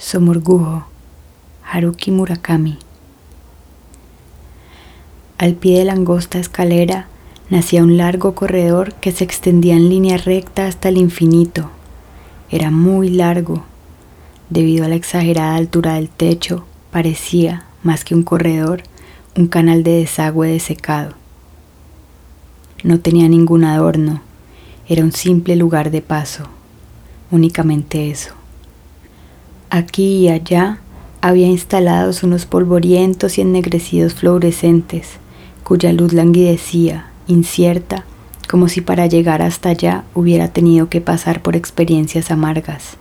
Somorgujo, Haruki Murakami. Al pie de la angosta escalera nacía un largo corredor que se extendía en línea recta hasta el infinito. Era muy largo. Debido a la exagerada altura del techo, parecía, más que un corredor, un canal de desagüe desecado. No tenía ningún adorno, era un simple lugar de paso, únicamente eso. Aquí y allá había instalados unos polvorientos y ennegrecidos fluorescentes, cuya luz languidecía, incierta, como si para llegar hasta allá hubiera tenido que pasar por experiencias amargas.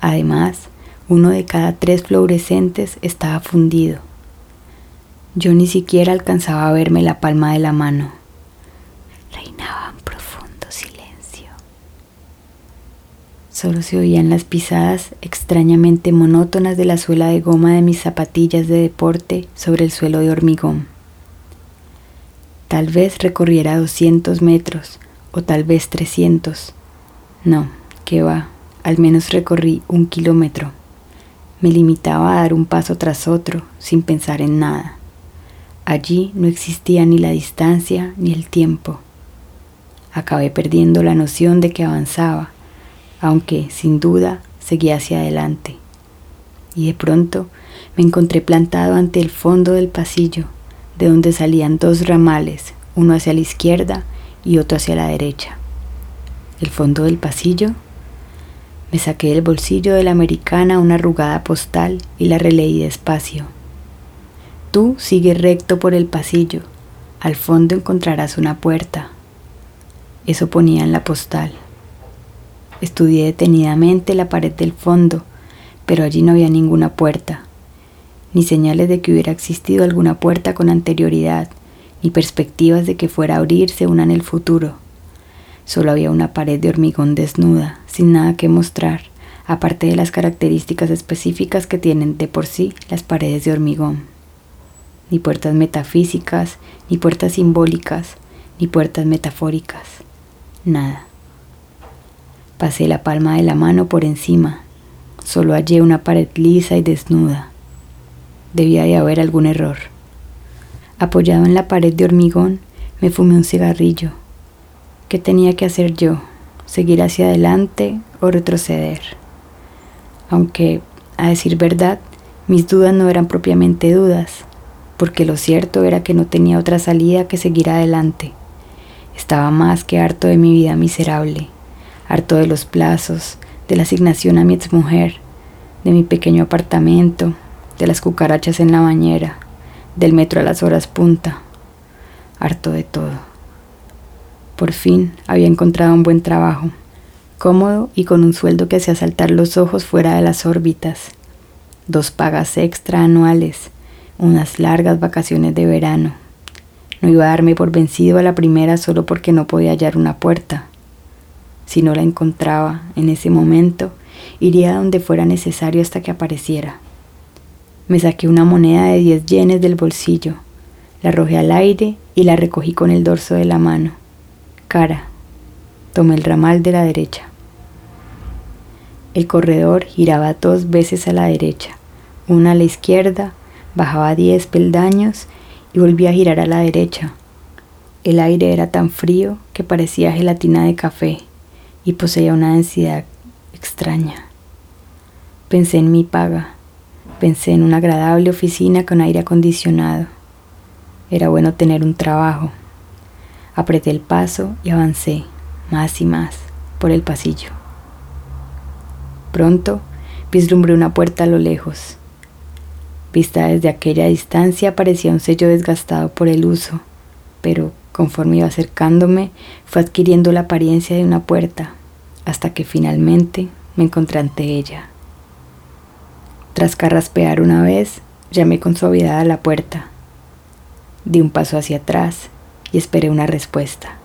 Además, uno de cada tres fluorescentes estaba fundido. Yo ni siquiera alcanzaba a verme la palma de la mano. Reinaba Solo se oían las pisadas extrañamente monótonas de la suela de goma de mis zapatillas de deporte sobre el suelo de hormigón. Tal vez recorriera 200 metros o tal vez 300. No, que va, al menos recorrí un kilómetro. Me limitaba a dar un paso tras otro, sin pensar en nada. Allí no existía ni la distancia ni el tiempo. Acabé perdiendo la noción de que avanzaba, aunque sin duda seguía hacia adelante. Y de pronto me encontré plantado ante el fondo del pasillo, de donde salían dos ramales, uno hacia la izquierda y otro hacia la derecha. El fondo del pasillo. Me saqué del bolsillo de la americana una arrugada postal y la releí despacio. Tú sigue recto por el pasillo. Al fondo encontrarás una puerta. Eso ponía en la postal. Estudié detenidamente la pared del fondo, pero allí no había ninguna puerta, ni señales de que hubiera existido alguna puerta con anterioridad, ni perspectivas de que fuera a abrirse una en el futuro. Solo había una pared de hormigón desnuda, sin nada que mostrar, aparte de las características específicas que tienen de por sí las paredes de hormigón. Ni puertas metafísicas, ni puertas simbólicas, ni puertas metafóricas nada. Pasé la palma de la mano por encima. Solo hallé una pared lisa y desnuda. Debía de haber algún error. Apoyado en la pared de hormigón, me fumé un cigarrillo. ¿Qué tenía que hacer yo? ¿Seguir hacia adelante o retroceder? Aunque, a decir verdad, mis dudas no eran propiamente dudas, porque lo cierto era que no tenía otra salida que seguir adelante. Estaba más que harto de mi vida miserable, harto de los plazos, de la asignación a mi exmujer, de mi pequeño apartamento, de las cucarachas en la bañera, del metro a las horas punta, harto de todo. Por fin había encontrado un buen trabajo, cómodo y con un sueldo que hacía saltar los ojos fuera de las órbitas, dos pagas extra anuales, unas largas vacaciones de verano no iba a darme por vencido a la primera solo porque no podía hallar una puerta. Si no la encontraba en ese momento, iría donde fuera necesario hasta que apareciera. Me saqué una moneda de diez yenes del bolsillo, la arrojé al aire y la recogí con el dorso de la mano. Cara. Tomé el ramal de la derecha. El corredor giraba dos veces a la derecha, una a la izquierda, bajaba diez peldaños y volví a girar a la derecha. El aire era tan frío que parecía gelatina de café y poseía una densidad extraña. Pensé en mi paga, pensé en una agradable oficina con aire acondicionado. Era bueno tener un trabajo. Apreté el paso y avancé, más y más, por el pasillo. Pronto vislumbré una puerta a lo lejos. Vista desde aquella distancia parecía un sello desgastado por el uso, pero conforme iba acercándome fue adquiriendo la apariencia de una puerta, hasta que finalmente me encontré ante ella. Tras carraspear una vez, llamé con suavidad a la puerta. Di un paso hacia atrás y esperé una respuesta.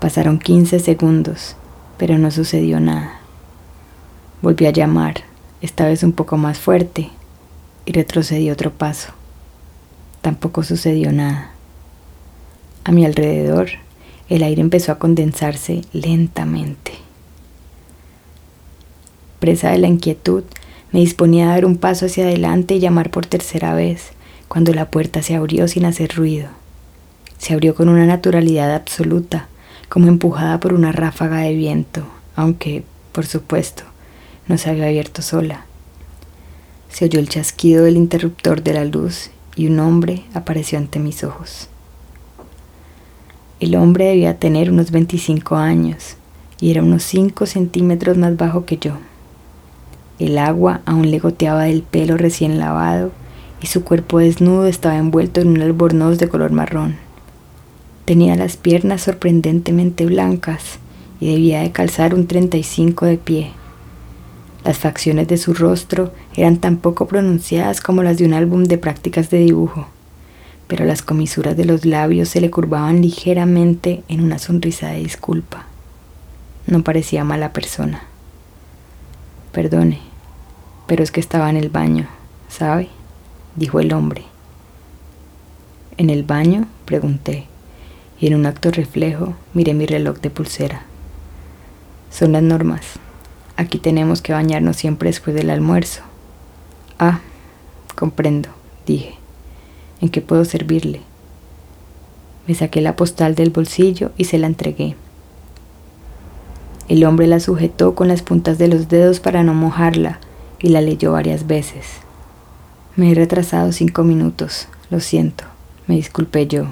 Pasaron 15 segundos, pero no sucedió nada. Volví a llamar, esta vez un poco más fuerte, y retrocedí otro paso. Tampoco sucedió nada. A mi alrededor, el aire empezó a condensarse lentamente. presa de la inquietud, me disponía a dar un paso hacia adelante y llamar por tercera vez, cuando la puerta se abrió sin hacer ruido. Se abrió con una naturalidad absoluta, como empujada por una ráfaga de viento, aunque, por supuesto, no se había abierto sola. Se oyó el chasquido del interruptor de la luz y un hombre apareció ante mis ojos. El hombre debía tener unos 25 años y era unos 5 centímetros más bajo que yo. El agua aún le goteaba del pelo recién lavado y su cuerpo desnudo estaba envuelto en un albornoz de color marrón. Tenía las piernas sorprendentemente blancas y debía de calzar un 35 de pie. Las facciones de su rostro eran tan poco pronunciadas como las de un álbum de prácticas de dibujo, pero las comisuras de los labios se le curvaban ligeramente en una sonrisa de disculpa. No parecía mala persona. Perdone, pero es que estaba en el baño, ¿sabe? dijo el hombre. ¿En el baño? pregunté, y en un acto reflejo miré mi reloj de pulsera. Son las normas. Aquí tenemos que bañarnos siempre después del almuerzo. Ah, comprendo, dije. ¿En qué puedo servirle? Me saqué la postal del bolsillo y se la entregué. El hombre la sujetó con las puntas de los dedos para no mojarla y la leyó varias veces. Me he retrasado cinco minutos, lo siento, me disculpé yo.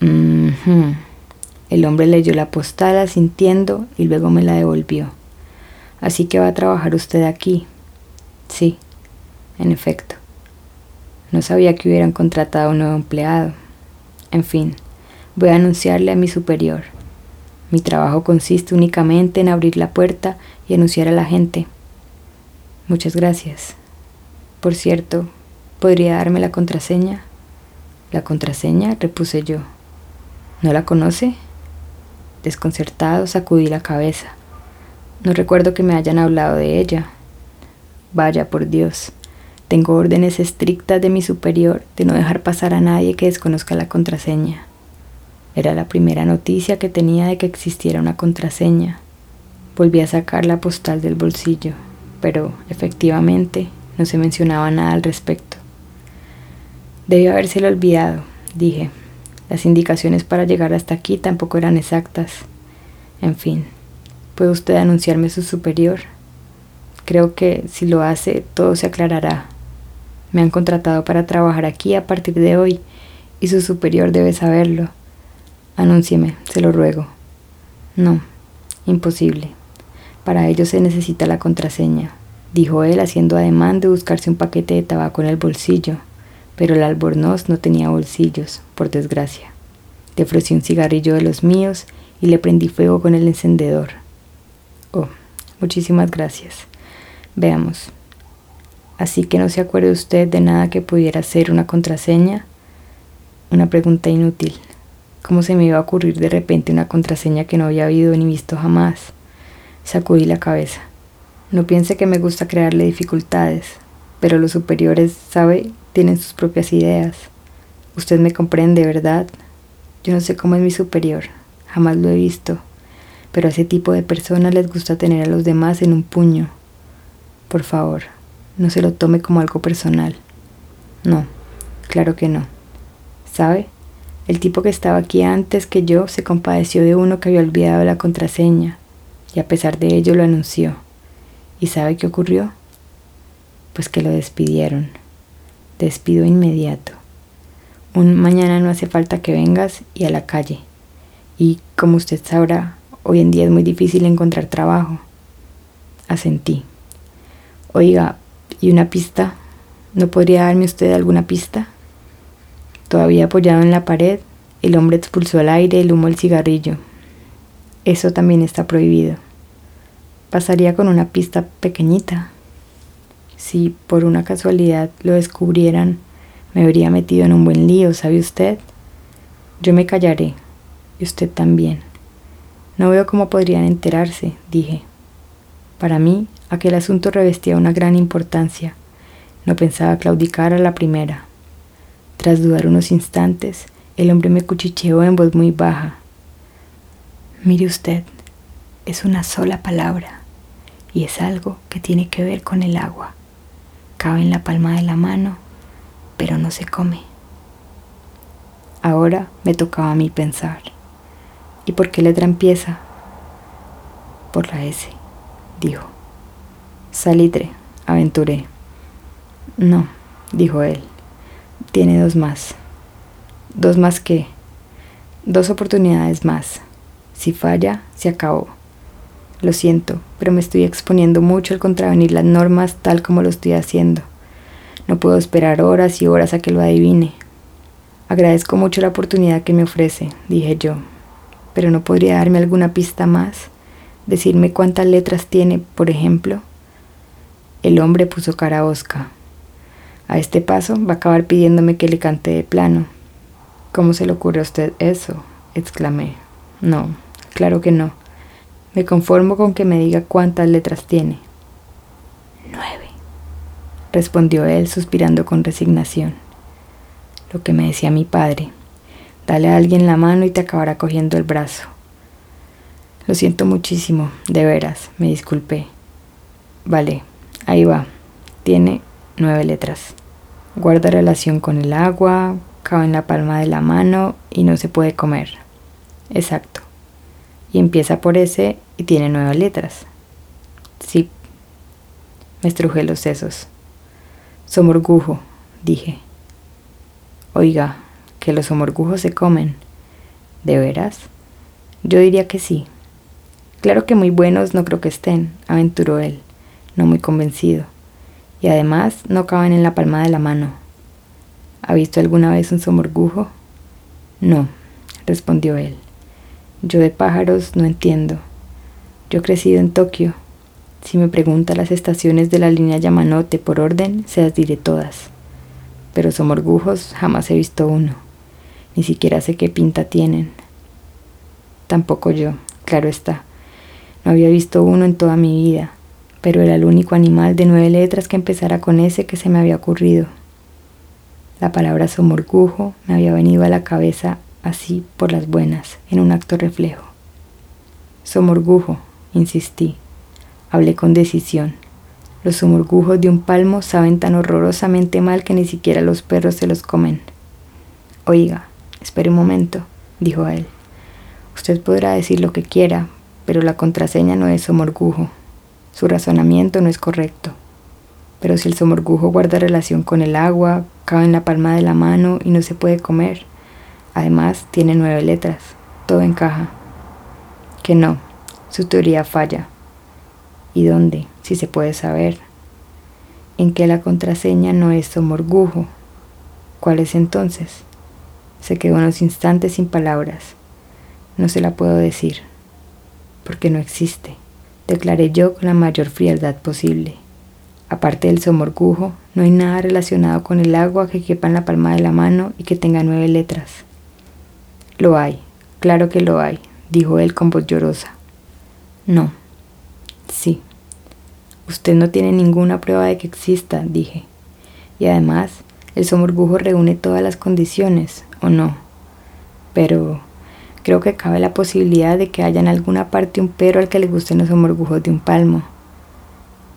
El hombre leyó la postal asintiendo y luego me la devolvió. Así que va a trabajar usted aquí. Sí, en efecto. No sabía que hubieran contratado a un nuevo empleado. En fin, voy a anunciarle a mi superior. Mi trabajo consiste únicamente en abrir la puerta y anunciar a la gente. Muchas gracias. Por cierto, ¿podría darme la contraseña? La contraseña, repuse yo. ¿No la conoce? Desconcertado, sacudí la cabeza. No recuerdo que me hayan hablado de ella. Vaya por Dios. Tengo órdenes estrictas de mi superior de no dejar pasar a nadie que desconozca la contraseña. Era la primera noticia que tenía de que existiera una contraseña. Volví a sacar la postal del bolsillo, pero efectivamente no se mencionaba nada al respecto. Debió habérselo olvidado, dije. Las indicaciones para llegar hasta aquí tampoco eran exactas. En fin, ¿puede usted anunciarme su superior? Creo que si lo hace, todo se aclarará. Me han contratado para trabajar aquí a partir de hoy y su superior debe saberlo. Anúncieme, se lo ruego. No, imposible. Para ello se necesita la contraseña dijo él haciendo ademán de buscarse un paquete de tabaco en el bolsillo, pero el albornoz no tenía bolsillos, por desgracia. Le ofrecí un cigarrillo de los míos y le prendí fuego con el encendedor. Oh, muchísimas gracias. Veamos. Así que no se acuerde usted de nada que pudiera ser una contraseña. Una pregunta inútil. ¿Cómo se me iba a ocurrir de repente una contraseña que no había habido ni visto jamás? Sacudí la cabeza. No piense que me gusta crearle dificultades, pero los superiores, sabe, tienen sus propias ideas. Usted me comprende, ¿verdad? Yo no sé cómo es mi superior, jamás lo he visto, pero a ese tipo de personas les gusta tener a los demás en un puño. Por favor, no se lo tome como algo personal. No, claro que no. ¿Sabe? El tipo que estaba aquí antes que yo se compadeció de uno que había olvidado la contraseña, y a pesar de ello lo anunció. ¿Y sabe qué ocurrió? Pues que lo despidieron. Despido inmediato. Un mañana no hace falta que vengas y a la calle. Y como usted sabrá, hoy en día es muy difícil encontrar trabajo. Asentí. Oiga, ¿y una pista? ¿No podría darme usted alguna pista? Todavía apoyado en la pared, el hombre expulsó al aire el humo del cigarrillo. Eso también está prohibido pasaría con una pista pequeñita. Si por una casualidad lo descubrieran, me habría metido en un buen lío, ¿sabe usted? Yo me callaré, y usted también. No veo cómo podrían enterarse, dije. Para mí, aquel asunto revestía una gran importancia. No pensaba claudicar a la primera. Tras dudar unos instantes, el hombre me cuchicheó en voz muy baja. Mire usted, es una sola palabra y es algo que tiene que ver con el agua. Cabe en la palma de la mano, pero no se come. Ahora me tocaba a mí pensar. ¿Y por qué letra empieza? Por la S, dijo. Salitre, aventuré. No, dijo él. Tiene dos más. ¿Dos más qué? Dos oportunidades más. Si falla, se acabó. Lo siento, pero me estoy exponiendo mucho al contravenir las normas tal como lo estoy haciendo. No puedo esperar horas y horas a que lo adivine. Agradezco mucho la oportunidad que me ofrece, dije yo, pero ¿no podría darme alguna pista más? Decirme cuántas letras tiene, por ejemplo. El hombre puso cara a. A este paso va a acabar pidiéndome que le cante de plano. ¿Cómo se le ocurre a usted eso? exclamé. No, claro que no. Me conformo con que me diga cuántas letras tiene. Nueve, respondió él suspirando con resignación. Lo que me decía mi padre. Dale a alguien la mano y te acabará cogiendo el brazo. Lo siento muchísimo, de veras, me disculpé. Vale, ahí va. Tiene nueve letras. Guarda relación con el agua, cabe en la palma de la mano y no se puede comer. Exacto y empieza por S y tiene nueve letras. Sí. Me estrujé los sesos. Somorgujo, dije. Oiga, que los somorgujos se comen. ¿De veras? Yo diría que sí. Claro que muy buenos no creo que estén, aventuró él, no muy convencido. Y además no caben en la palma de la mano. ¿Ha visto alguna vez un somorgujo? No, respondió él. Yo de pájaros no entiendo. Yo he crecido en Tokio. Si me pregunta las estaciones de la línea Yamanote por orden, se las diré todas. Pero somorgujos jamás he visto uno. Ni siquiera sé qué pinta tienen. Tampoco yo, claro está. No había visto uno en toda mi vida, pero era el único animal de nueve letras que empezara con ese que se me había ocurrido. La palabra somorgujo me había venido a la cabeza así por las buenas, en un acto reflejo. Somorgujo, insistí. Hablé con decisión. Los somorgujos de un palmo saben tan horrorosamente mal que ni siquiera los perros se los comen. Oiga, espere un momento, dijo a él. Usted podrá decir lo que quiera, pero la contraseña no es somorgujo. Su razonamiento no es correcto. Pero si el somorgujo guarda relación con el agua, cabe en la palma de la mano y no se puede comer, Además, tiene nueve letras. Todo encaja. Que no, su teoría falla. ¿Y dónde? Si se puede saber. En que la contraseña no es somorgujo. ¿Cuál es entonces? Se quedó unos instantes sin palabras. No se la puedo decir. Porque no existe. Declaré yo con la mayor frialdad posible. Aparte del somorgujo, no hay nada relacionado con el agua que quepa en la palma de la mano y que tenga nueve letras. Lo hay, claro que lo hay, dijo él con voz llorosa. No, sí. Usted no tiene ninguna prueba de que exista, dije. Y además, el somorgujo reúne todas las condiciones, ¿o no? Pero creo que cabe la posibilidad de que haya en alguna parte un perro al que le gusten los somorgujos de un palmo.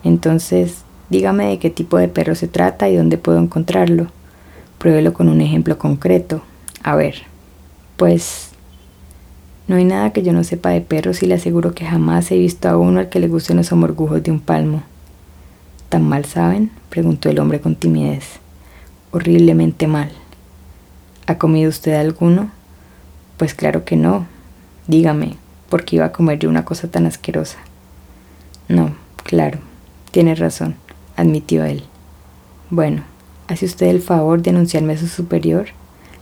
Entonces, dígame de qué tipo de perro se trata y dónde puedo encontrarlo. Pruébelo con un ejemplo concreto. A ver pues no hay nada que yo no sepa de perros y le aseguro que jamás he visto a uno al que le gusten los amorgujos de un palmo. ¿Tan mal saben? preguntó el hombre con timidez. Horriblemente mal. ¿Ha comido usted alguno? Pues claro que no. Dígame, ¿por qué iba a comer yo una cosa tan asquerosa? No, claro, tiene razón, admitió él. Bueno, ¿hace usted el favor de anunciarme a su superior?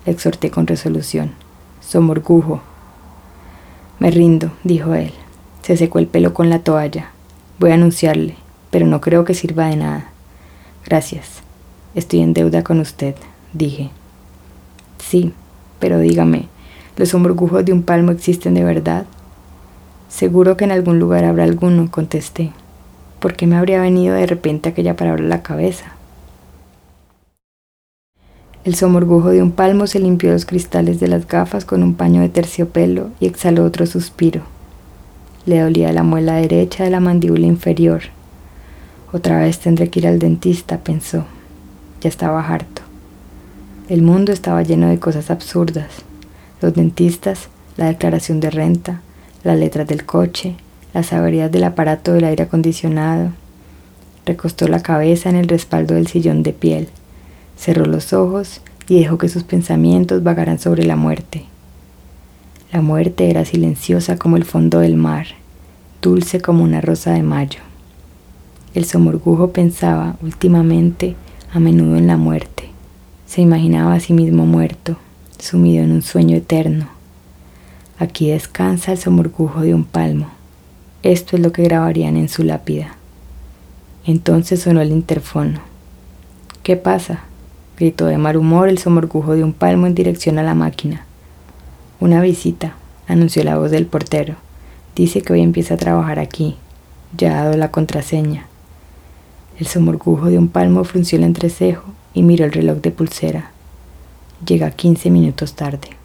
Le exhorté con resolución. Somorgujo. Me rindo, dijo él. Se secó el pelo con la toalla. Voy a anunciarle, pero no creo que sirva de nada. Gracias. Estoy en deuda con usted, dije. Sí, pero dígame, ¿los somorgujos de un palmo existen de verdad? Seguro que en algún lugar habrá alguno, contesté. ¿Por qué me habría venido de repente aquella palabra a la cabeza? El somorgujo de un palmo se limpió los cristales de las gafas con un paño de terciopelo y exhaló otro suspiro. Le dolía la muela derecha de la mandíbula inferior. Otra vez tendré que ir al dentista, pensó. Ya estaba harto. El mundo estaba lleno de cosas absurdas. Los dentistas, la declaración de renta, las letras del coche, las averías del aparato del aire acondicionado. Recostó la cabeza en el respaldo del sillón de piel, cerró los ojos y dejó que sus pensamientos vagaran sobre la muerte. La muerte era silenciosa como el fondo del mar, dulce como una rosa de mayo. El somorgujo pensaba últimamente a menudo en la muerte. Se imaginaba a sí mismo muerto, sumido en un sueño eterno. Aquí descansa el somorgujo de un palmo. Esto es lo que grabarían en su lápida. Entonces sonó el interfono. ¿Qué pasa? gritó de mal humor el somorgujo de un palmo en dirección a la máquina. Una visita, anunció la voz del portero. Dice que hoy empieza a trabajar aquí. Ya ha dado la contraseña. El somorgujo de un palmo frunció el entrecejo y miró el reloj de pulsera. Llega 15 minutos tarde.